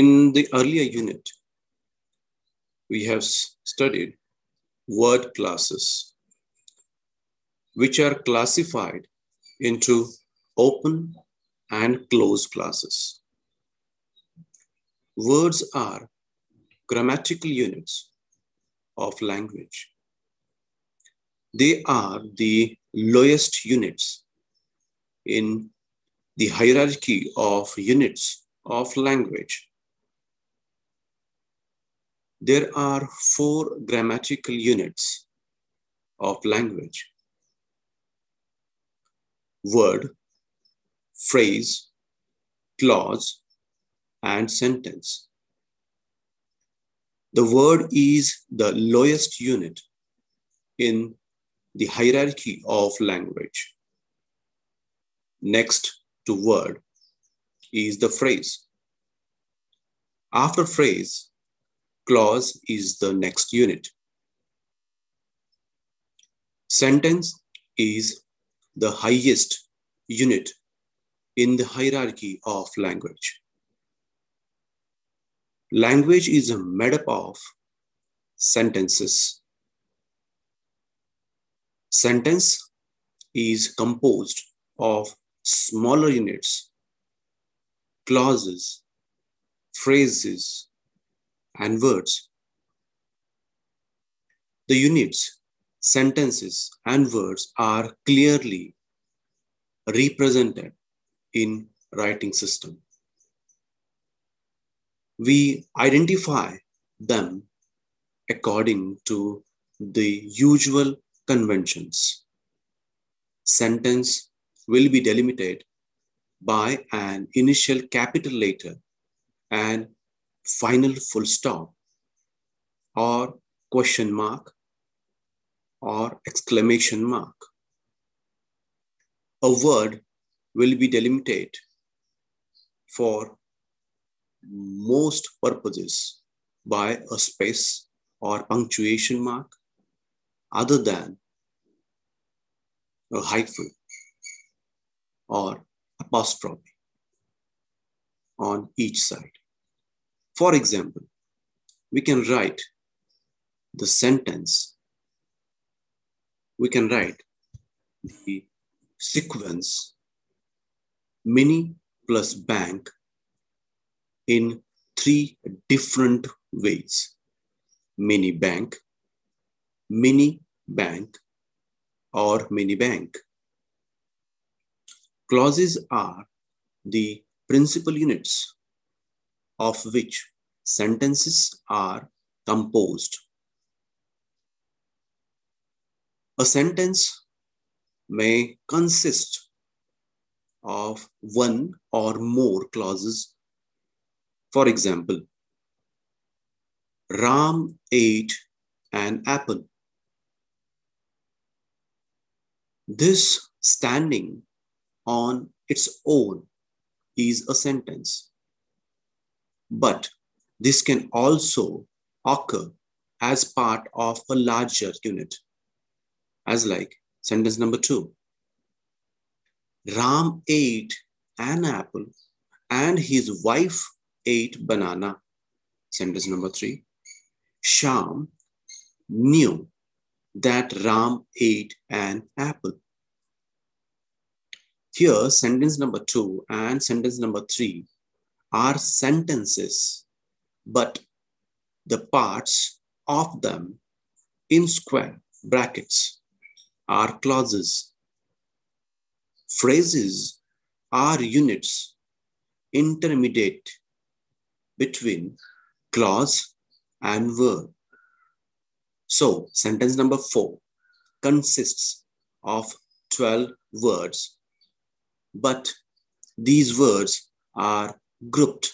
In the earlier unit, we have studied word classes, which are classified into open and closed classes. Words are grammatical units of language. They are the lowest units in the hierarchy of units of language. There are four grammatical units of language. Word, phrase, clause, and sentence. The word is the lowest unit in the hierarchy of language. Next to word is the phrase. After phrase, clause is the next unit. Sentence is the highest unit in the hierarchy of language. Language is made up of sentences. Sentence is composed of smaller units, clauses, phrases, and words. The units, sentences, and words are clearly represented in writing system. We identify them according to the usual conventions. Sentence will be delimited by an initial capital letter and final full stop or question mark or exclamation mark. A word will be delimited for most purposes by a space or punctuation mark other than a hyphen or apostrophe on each side. For example, we can write the sentence, we can write the sequence mini plus bank in three different ways. Mini bank, mini bank, or mini bank. Clauses are the principal units of which sentences are composed. A sentence may consist of one or more clauses. For example, Ram ate an apple. This standing on its own is a sentence. But this can also occur as part of a larger unit, as like sentence number two. Ram ate an apple and his wife ate banana. Sentence number three. Sham knew that Ram ate an apple. Here, sentence number two and sentence number three are sentences, but the parts of them in square brackets are clauses. Phrases are units intermediate between clause and word. So, sentence number four consists of 12 words, but these words are grouped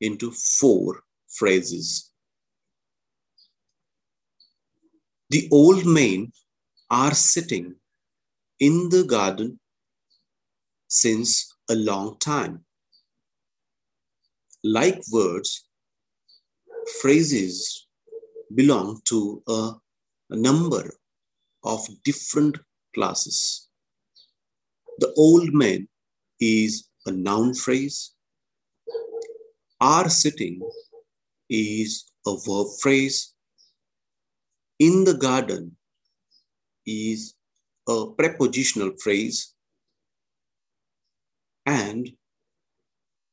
into four phrases. The old men are sitting in the garden since a long time. Like words, phrases belong to a, a number of different classes. The old man is a noun phrase, are sitting is a verb phrase. In the garden is a prepositional phrase. And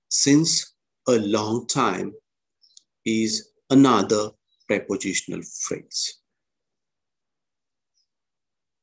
since a long time is another prepositional phrase.